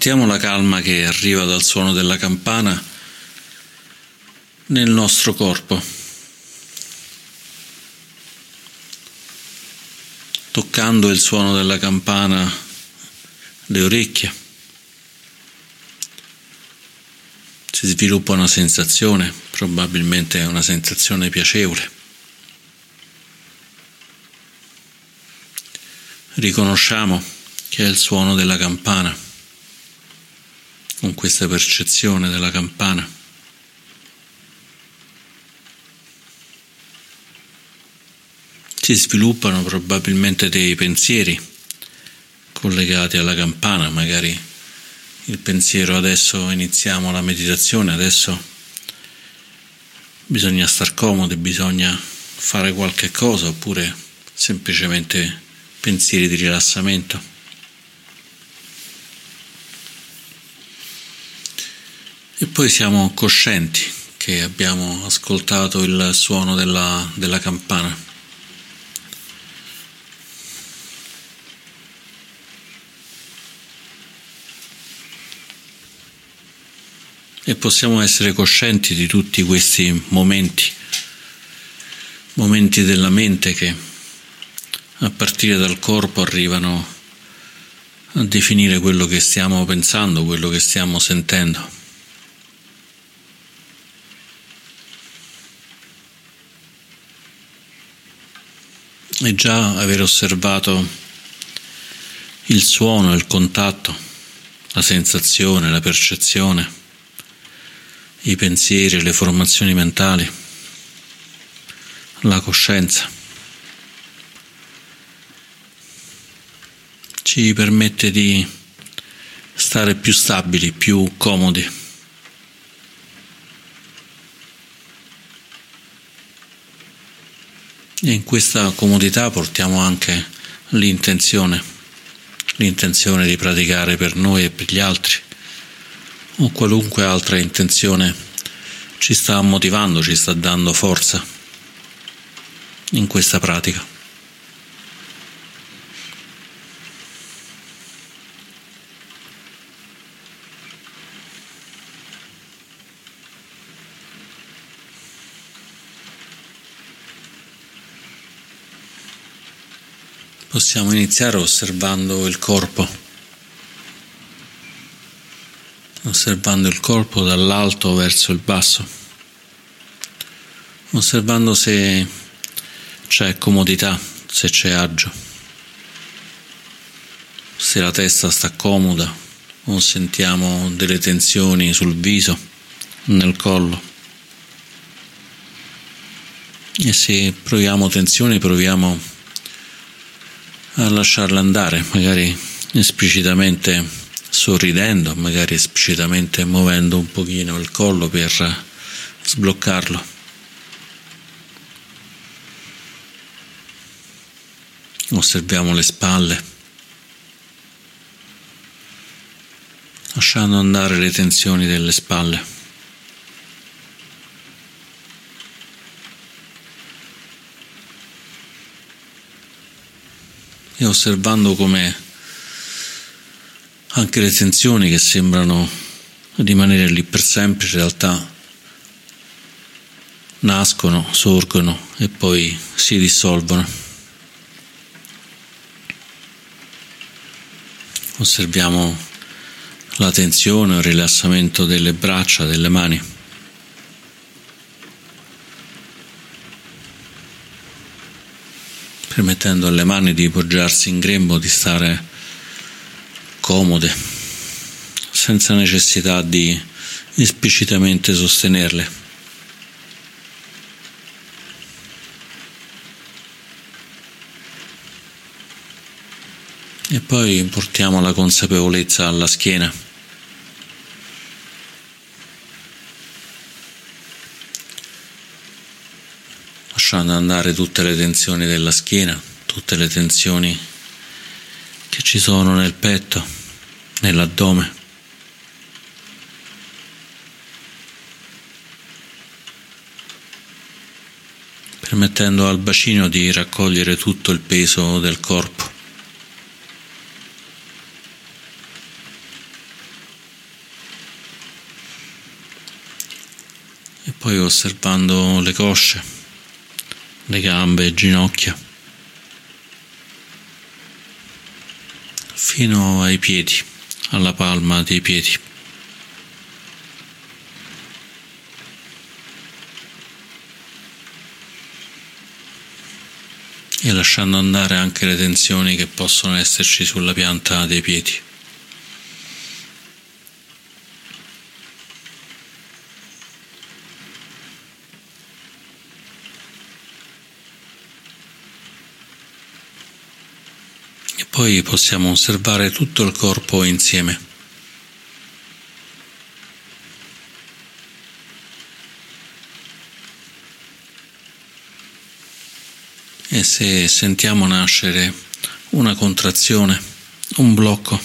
Portiamo la calma che arriva dal suono della campana nel nostro corpo, toccando il suono della campana le orecchie. Si sviluppa una sensazione, probabilmente una sensazione piacevole. Riconosciamo che è il suono della campana con questa percezione della campana. Si sviluppano probabilmente dei pensieri collegati alla campana, magari il pensiero adesso iniziamo la meditazione, adesso bisogna star comodi, bisogna fare qualche cosa oppure semplicemente pensieri di rilassamento. E poi siamo coscienti che abbiamo ascoltato il suono della, della campana. E possiamo essere coscienti di tutti questi momenti, momenti della mente che a partire dal corpo arrivano a definire quello che stiamo pensando, quello che stiamo sentendo. E già aver osservato il suono, il contatto, la sensazione, la percezione, i pensieri, le formazioni mentali, la coscienza. Ci permette di stare più stabili, più comodi. E in questa comodità portiamo anche l'intenzione, l'intenzione di praticare per noi e per gli altri, o qualunque altra intenzione ci sta motivando, ci sta dando forza in questa pratica. Possiamo iniziare osservando il corpo, osservando il corpo dall'alto verso il basso, osservando se c'è comodità, se c'è agio, se la testa sta comoda o sentiamo delle tensioni sul viso, nel collo. E se proviamo tensioni, proviamo a lasciarla andare, magari esplicitamente sorridendo, magari esplicitamente muovendo un pochino il collo per sbloccarlo. Osserviamo le spalle, lasciando andare le tensioni delle spalle. E osservando come anche le tensioni che sembrano rimanere lì per sempre in realtà nascono, sorgono e poi si dissolvono. Osserviamo la tensione, il rilassamento delle braccia, delle mani. Permettendo alle mani di poggiarsi in grembo, di stare comode, senza necessità di esplicitamente sostenerle. E poi portiamo la consapevolezza alla schiena. lasciando andare tutte le tensioni della schiena, tutte le tensioni che ci sono nel petto, nell'addome. permettendo al bacino di raccogliere tutto il peso del corpo. E poi osservando le cosce le gambe, le ginocchia, fino ai piedi, alla palma dei piedi. E lasciando andare anche le tensioni che possono esserci sulla pianta dei piedi. Poi possiamo osservare tutto il corpo insieme. E se sentiamo nascere una contrazione, un blocco,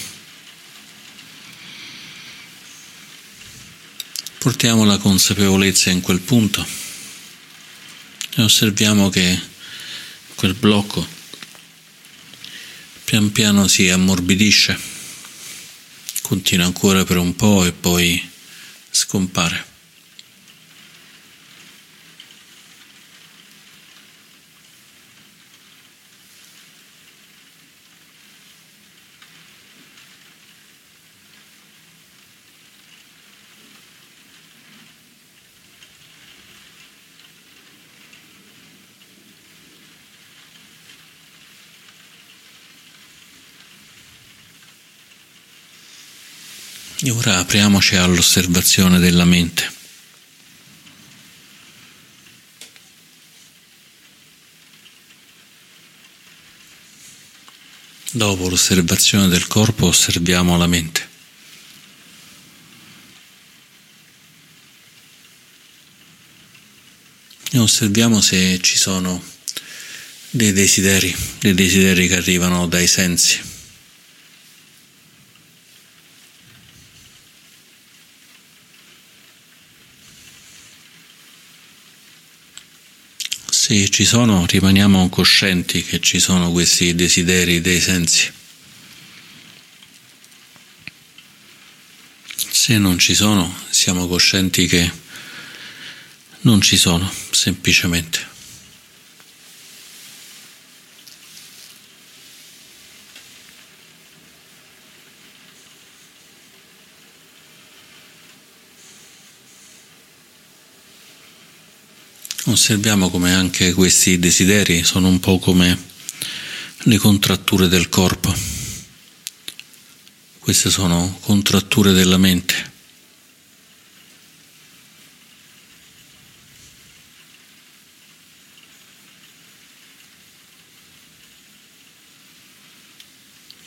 portiamo la consapevolezza in quel punto e osserviamo che quel blocco pian piano si ammorbidisce, continua ancora per un po' e poi scompare. E ora apriamoci all'osservazione della mente. Dopo l'osservazione del corpo osserviamo la mente. E osserviamo se ci sono dei desideri, dei desideri che arrivano dai sensi. Se ci sono, rimaniamo coscienti che ci sono questi desideri dei sensi. Se non ci sono, siamo coscienti che non ci sono, semplicemente. Osserviamo come anche questi desideri sono un po' come le contratture del corpo. Queste sono contratture della mente.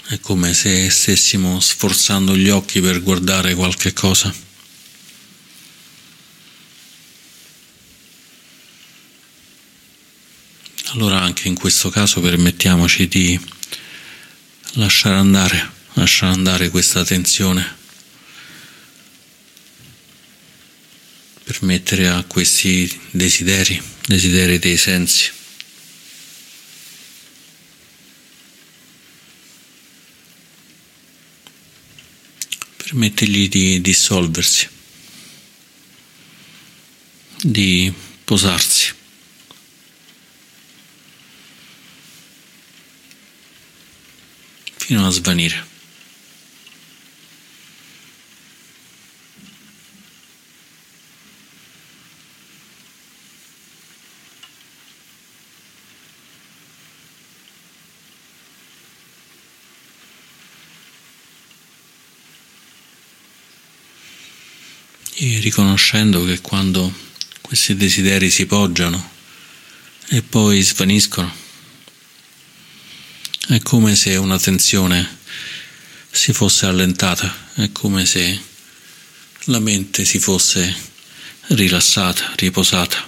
È come se stessimo sforzando gli occhi per guardare qualche cosa. Allora anche in questo caso permettiamoci di lasciare andare, lasciare andare questa tensione, permettere a questi desideri, desideri dei sensi, permettergli di dissolversi, di posarsi. Fino a svanire. E riconoscendo che quando questi desideri si poggiano e poi svaniscono, è come se una tensione si fosse allentata, è come se la mente si fosse rilassata, riposata.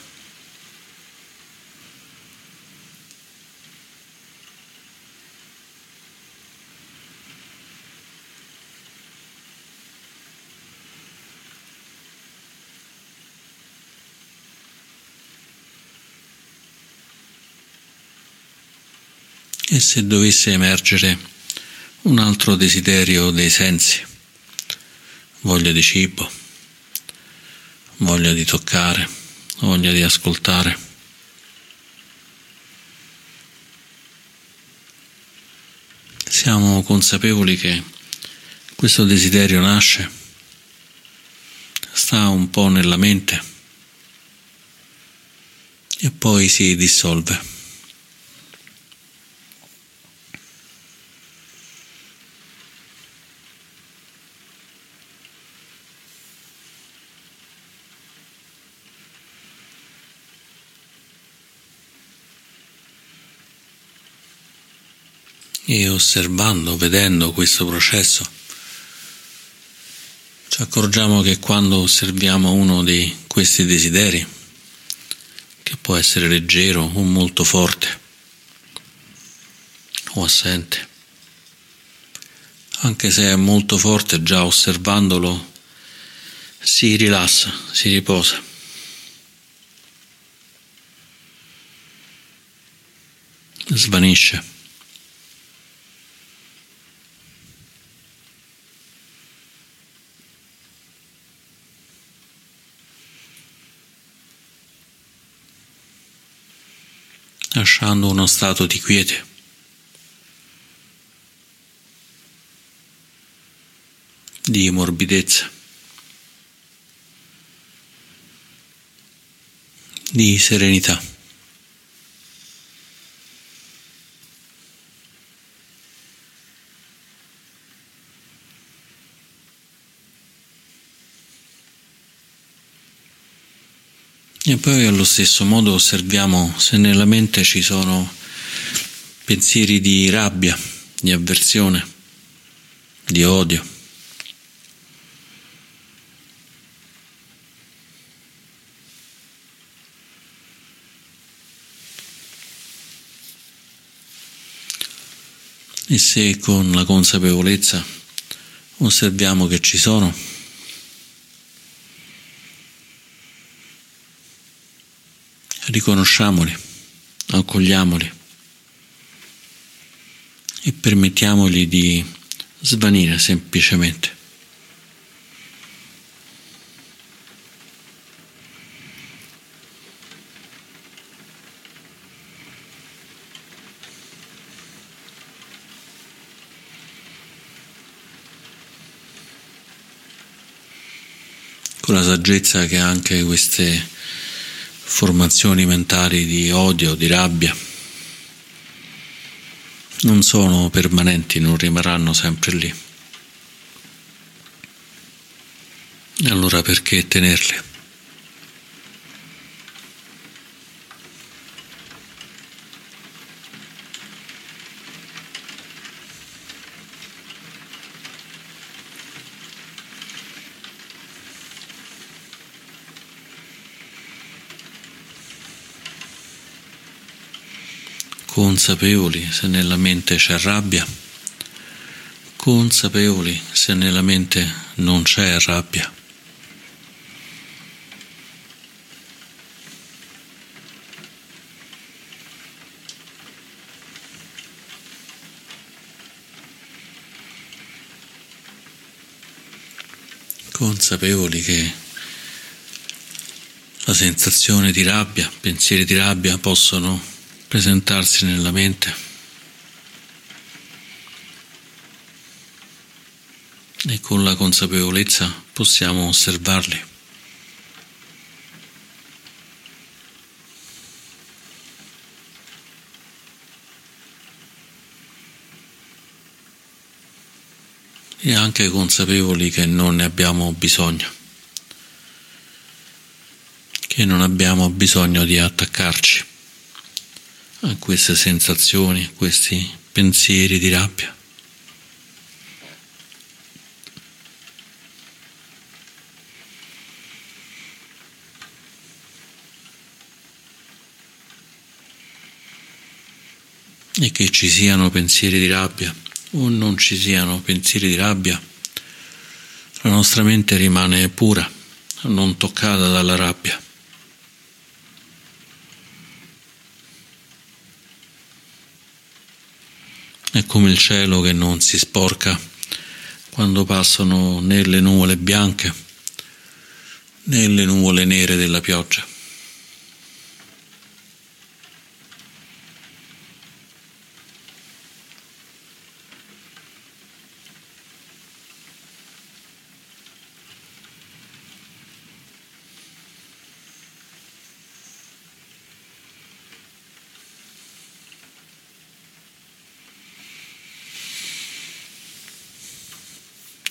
E se dovesse emergere un altro desiderio dei sensi, voglia di cibo, voglia di toccare, voglia di ascoltare. Siamo consapevoli che questo desiderio nasce, sta un po' nella mente e poi si dissolve. E osservando, vedendo questo processo, ci accorgiamo che quando osserviamo uno di questi desideri, che può essere leggero o molto forte o assente, anche se è molto forte, già osservandolo si rilassa, si riposa. Svanisce. Lasciando uno stato di quiete. di morbidezza, di serenità. E poi allo stesso modo osserviamo se nella mente ci sono pensieri di rabbia, di avversione, di odio. E se con la consapevolezza osserviamo che ci sono, riconosciamoli, accogliamoli e permettiamogli di svanire semplicemente. Con la saggezza che anche queste formazioni mentali di odio, di rabbia, non sono permanenti, non rimarranno sempre lì. Allora perché tenerle? Consapevoli se nella mente c'è rabbia, consapevoli se nella mente non c'è rabbia. Consapevoli che la sensazione di rabbia, pensieri di rabbia possono presentarsi nella mente. E con la consapevolezza possiamo osservarli. E anche consapevoli che non ne abbiamo bisogno, che non abbiamo bisogno di attaccarci a queste sensazioni, a questi pensieri di rabbia. E che ci siano pensieri di rabbia o non ci siano pensieri di rabbia, la nostra mente rimane pura, non toccata dalla rabbia. È come il cielo che non si sporca quando passano nelle nuvole bianche nelle nuvole nere della pioggia.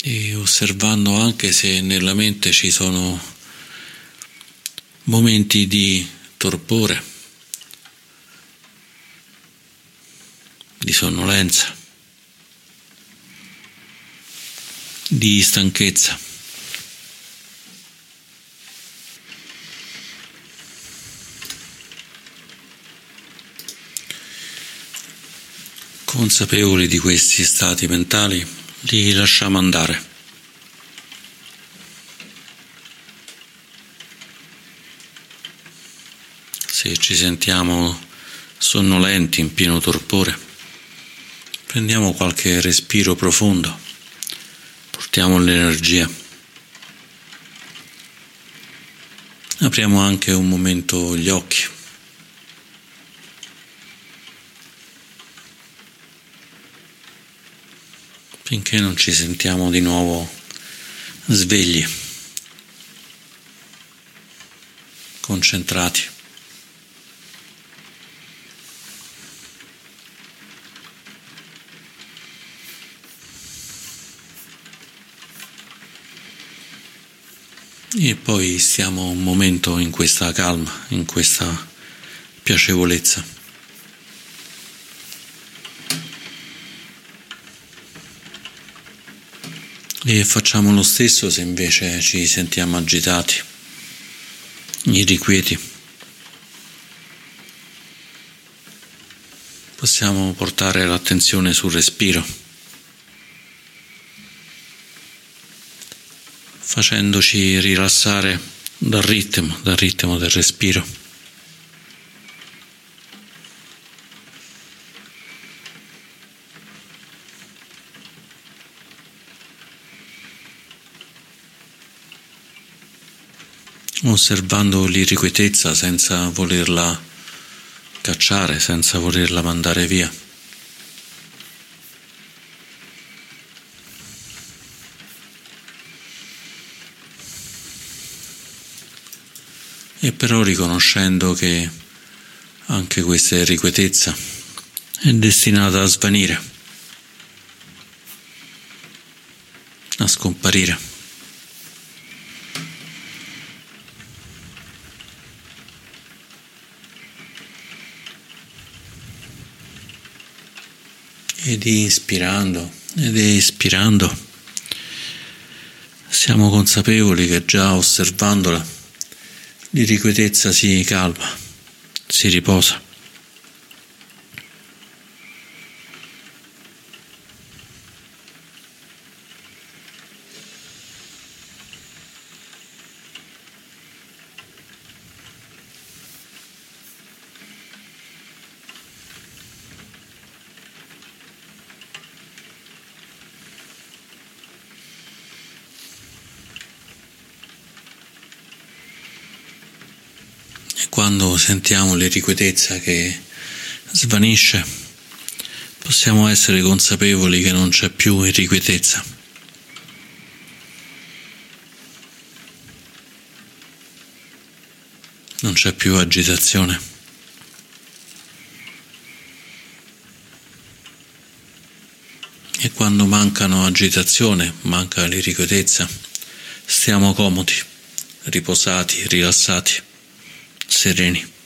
e osservando anche se nella mente ci sono momenti di torpore, di sonnolenza, di stanchezza. Consapevoli di questi stati mentali, li lasciamo andare. Se ci sentiamo sonnolenti, in pieno torpore, prendiamo qualche respiro profondo, portiamo l'energia. Apriamo anche un momento gli occhi. finché non ci sentiamo di nuovo svegli, concentrati. E poi stiamo un momento in questa calma, in questa piacevolezza. E facciamo lo stesso se invece ci sentiamo agitati, irrequieti. Possiamo portare l'attenzione sul respiro, facendoci rilassare dal ritmo, dal ritmo del respiro. osservando l'irrequietezza senza volerla cacciare, senza volerla mandare via. E però riconoscendo che anche questa irrequietezza è destinata a svanire, a scomparire. ed ispirando ed espirando siamo consapevoli che già osservandola l'irrequietezza si calma, si riposa. quando sentiamo l'irrequietezza che svanisce, possiamo essere consapevoli che non c'è più irrequietezza. Non c'è più agitazione. E quando mancano agitazione, manca l'irrequietezza, stiamo comodi, riposati, rilassati sereni.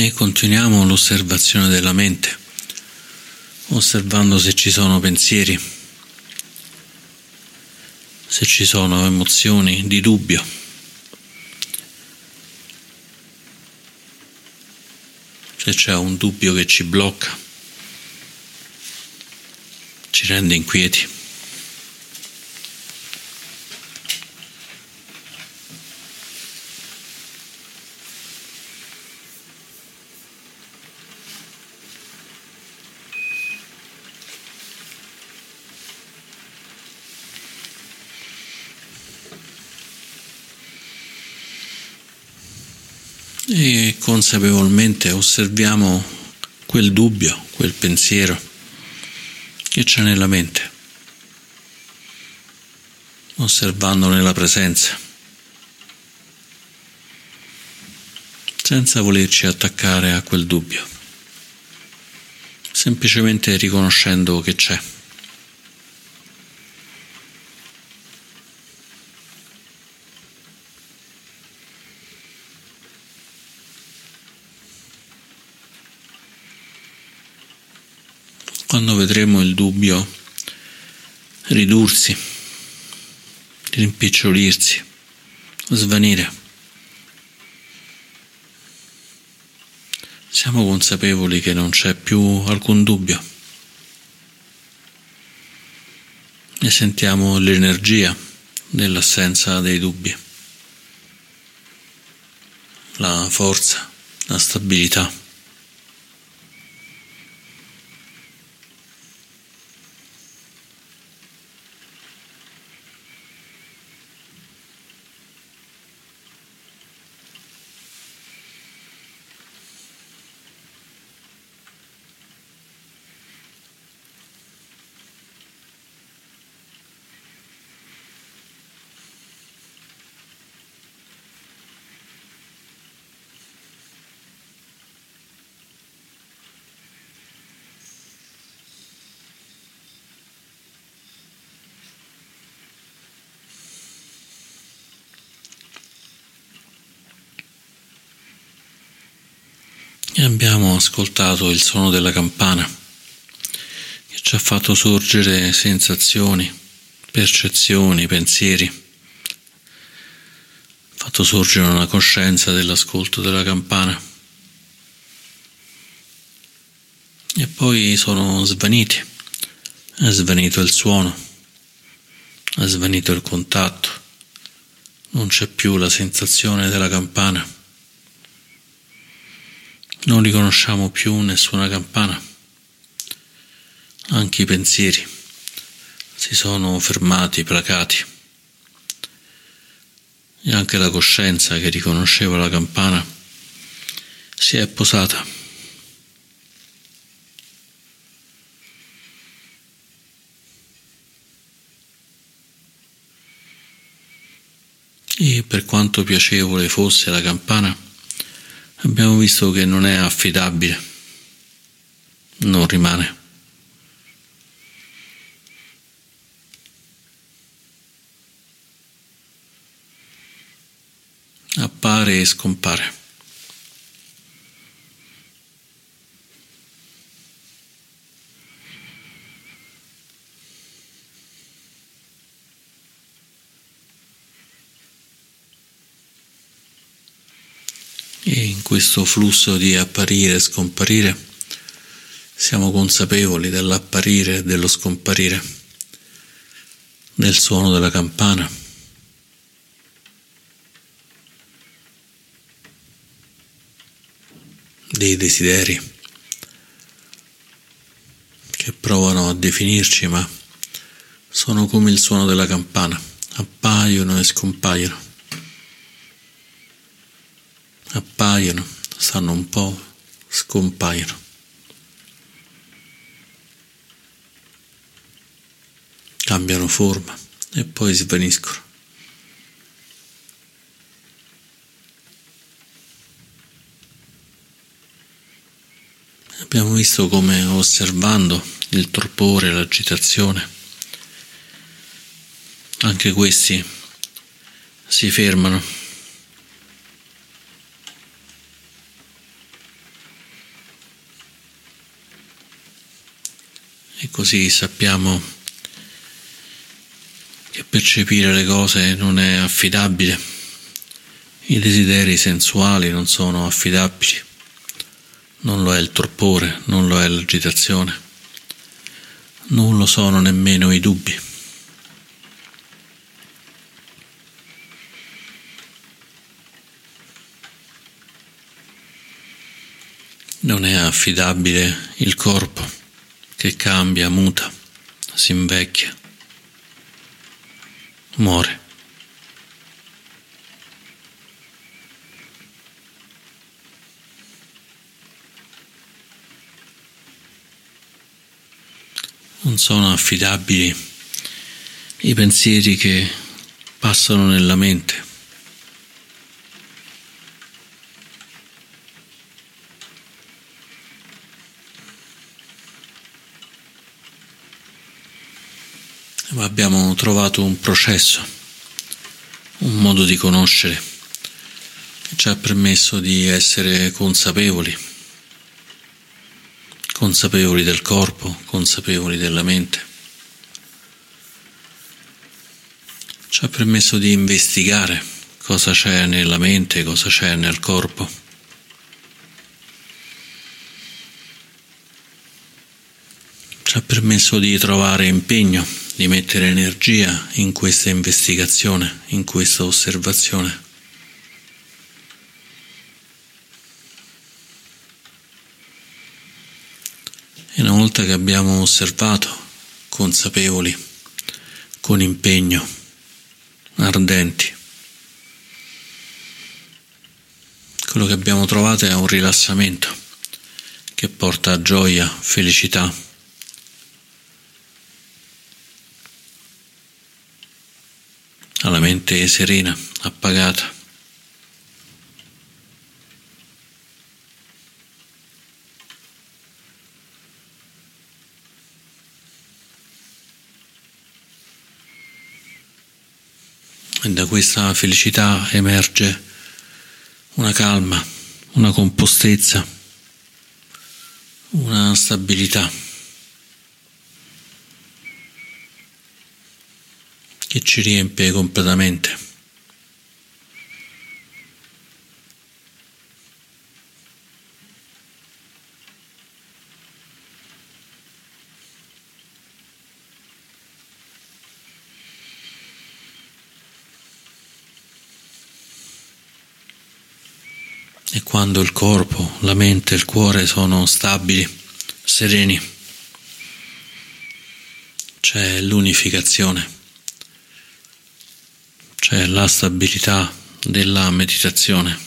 E continuiamo l'osservazione della mente, osservando se ci sono pensieri se ci sono emozioni di dubbio. Se c'è un dubbio che ci blocca, ci rende inquieti. Consapevolmente osserviamo quel dubbio, quel pensiero che c'è nella mente, osservando nella presenza, senza volerci attaccare a quel dubbio, semplicemente riconoscendo che c'è. quando vedremo il dubbio ridursi, rimpicciolirsi, svanire. Siamo consapevoli che non c'è più alcun dubbio e sentiamo l'energia dell'assenza dei dubbi, la forza, la stabilità. E abbiamo ascoltato il suono della campana che ci ha fatto sorgere sensazioni, percezioni, pensieri, ha fatto sorgere una coscienza dell'ascolto della campana. E poi sono svaniti, è svanito il suono, è svanito il contatto, non c'è più la sensazione della campana non riconosciamo più nessuna campana, anche i pensieri si sono fermati, placati e anche la coscienza che riconosceva la campana si è posata. E per quanto piacevole fosse la campana, abbiamo visto che non è affidabile, non rimane. Appare e scompare. E in questo flusso di apparire e scomparire? Siamo consapevoli dell'apparire e dello scomparire, del suono della campana. dei desideri che provano a definirci ma sono come il suono della campana, appaiono e scompaiono appaiono, stanno un po', scompaiono. Cambiano forma e poi svaniscono. Abbiamo visto come osservando il torpore, l'agitazione, anche questi si fermano e così sappiamo che percepire le cose non è affidabile, i desideri sensuali non sono affidabili, non lo è il torpore, non lo è l'agitazione, non lo sono nemmeno i dubbi. Non è affidabile il corpo che cambia, muta, si invecchia, muore. Non sono affidabili i pensieri che passano nella mente. Abbiamo trovato un processo, un modo di conoscere che ci ha permesso di essere consapevoli consapevoli del corpo, consapevoli della mente. Ci ha permesso di investigare cosa c'è nella mente, cosa c'è nel corpo. Ci ha permesso di trovare impegno, di mettere energia in questa investigazione, in questa osservazione. E una volta che abbiamo osservato, consapevoli, con impegno, ardenti, quello che abbiamo trovato è un rilassamento che porta a gioia, felicità. alla mente serena, appagata. e da questa felicità emerge una calma, una compostezza, una stabilità che ci riempie completamente. E quando il corpo, la mente e il cuore sono stabili, sereni, c'è l'unificazione, c'è la stabilità della meditazione.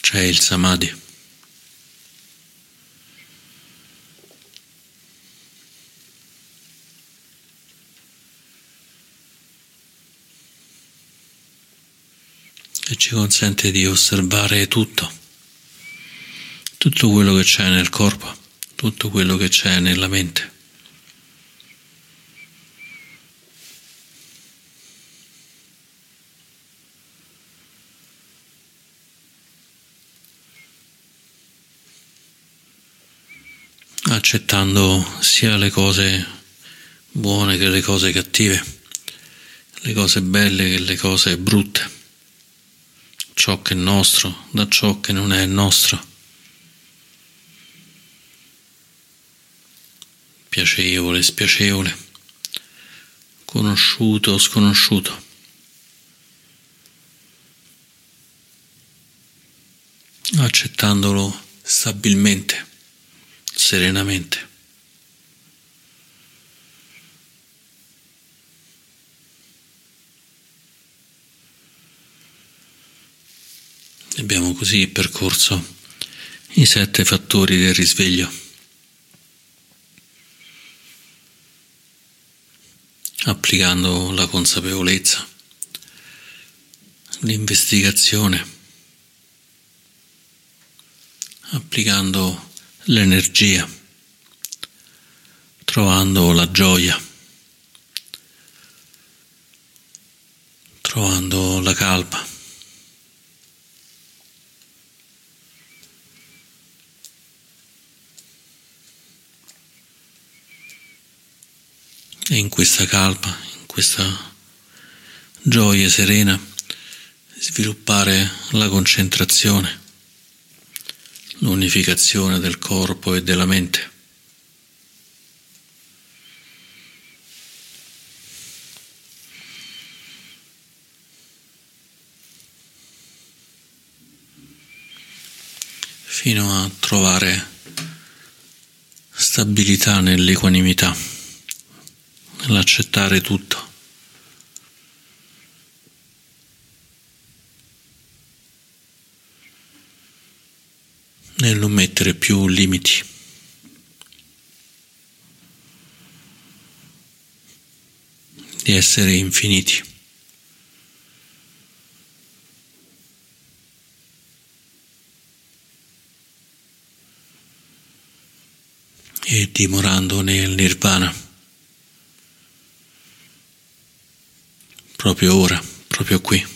C'è il samadhi. ci consente di osservare tutto, tutto quello che c'è nel corpo, tutto quello che c'è nella mente. accettando sia le cose buone che le cose cattive, le cose belle che le cose brutte ciò che è nostro da ciò che non è nostro. Piacevole, spiacevole, conosciuto o sconosciuto. accettandolo stabilmente, serenamente. Abbiamo così percorso i sette fattori del risveglio. Applicando la consapevolezza, l'investigazione, applicando l'energia, trovando la gioia, trovando la calma. E in questa calma, in questa gioia serena, sviluppare la concentrazione, l'unificazione del corpo e della mente. fino a trovare stabilità nell'equanimità nell'accettare tutto. nel non mettere più limiti. Di essere infiniti. E dimorando nel nirvana. Proprio ora, proprio qui.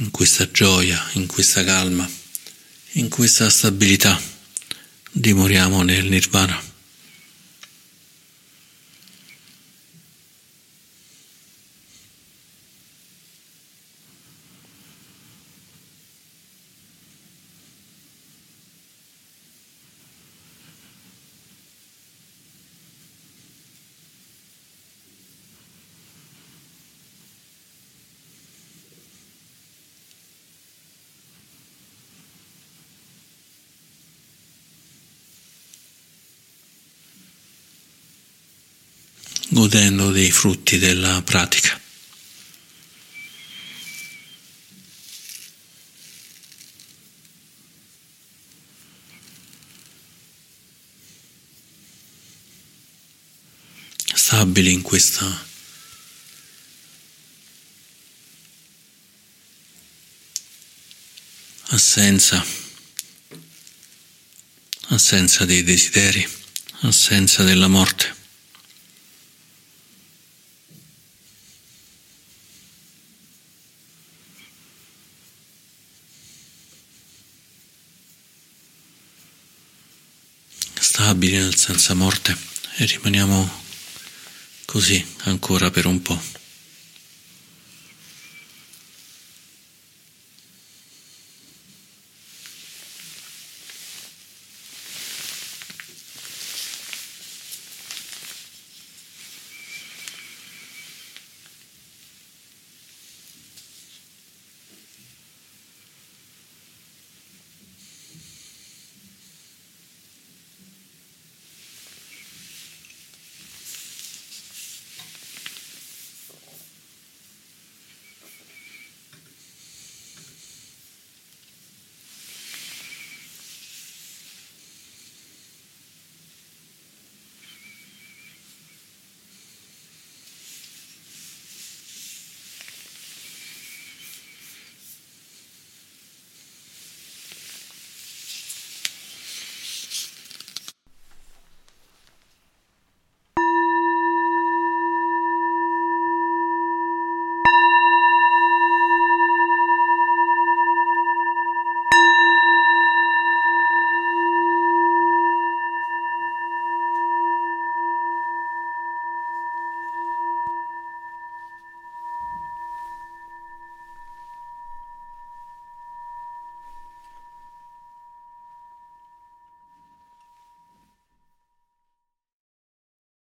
in questa gioia, in questa calma, in questa stabilità, dimoriamo nel nirvana. Godendo dei frutti della pratica. Stabili in questa assenza, assenza dei desideri, assenza della morte. Ancora per un po'.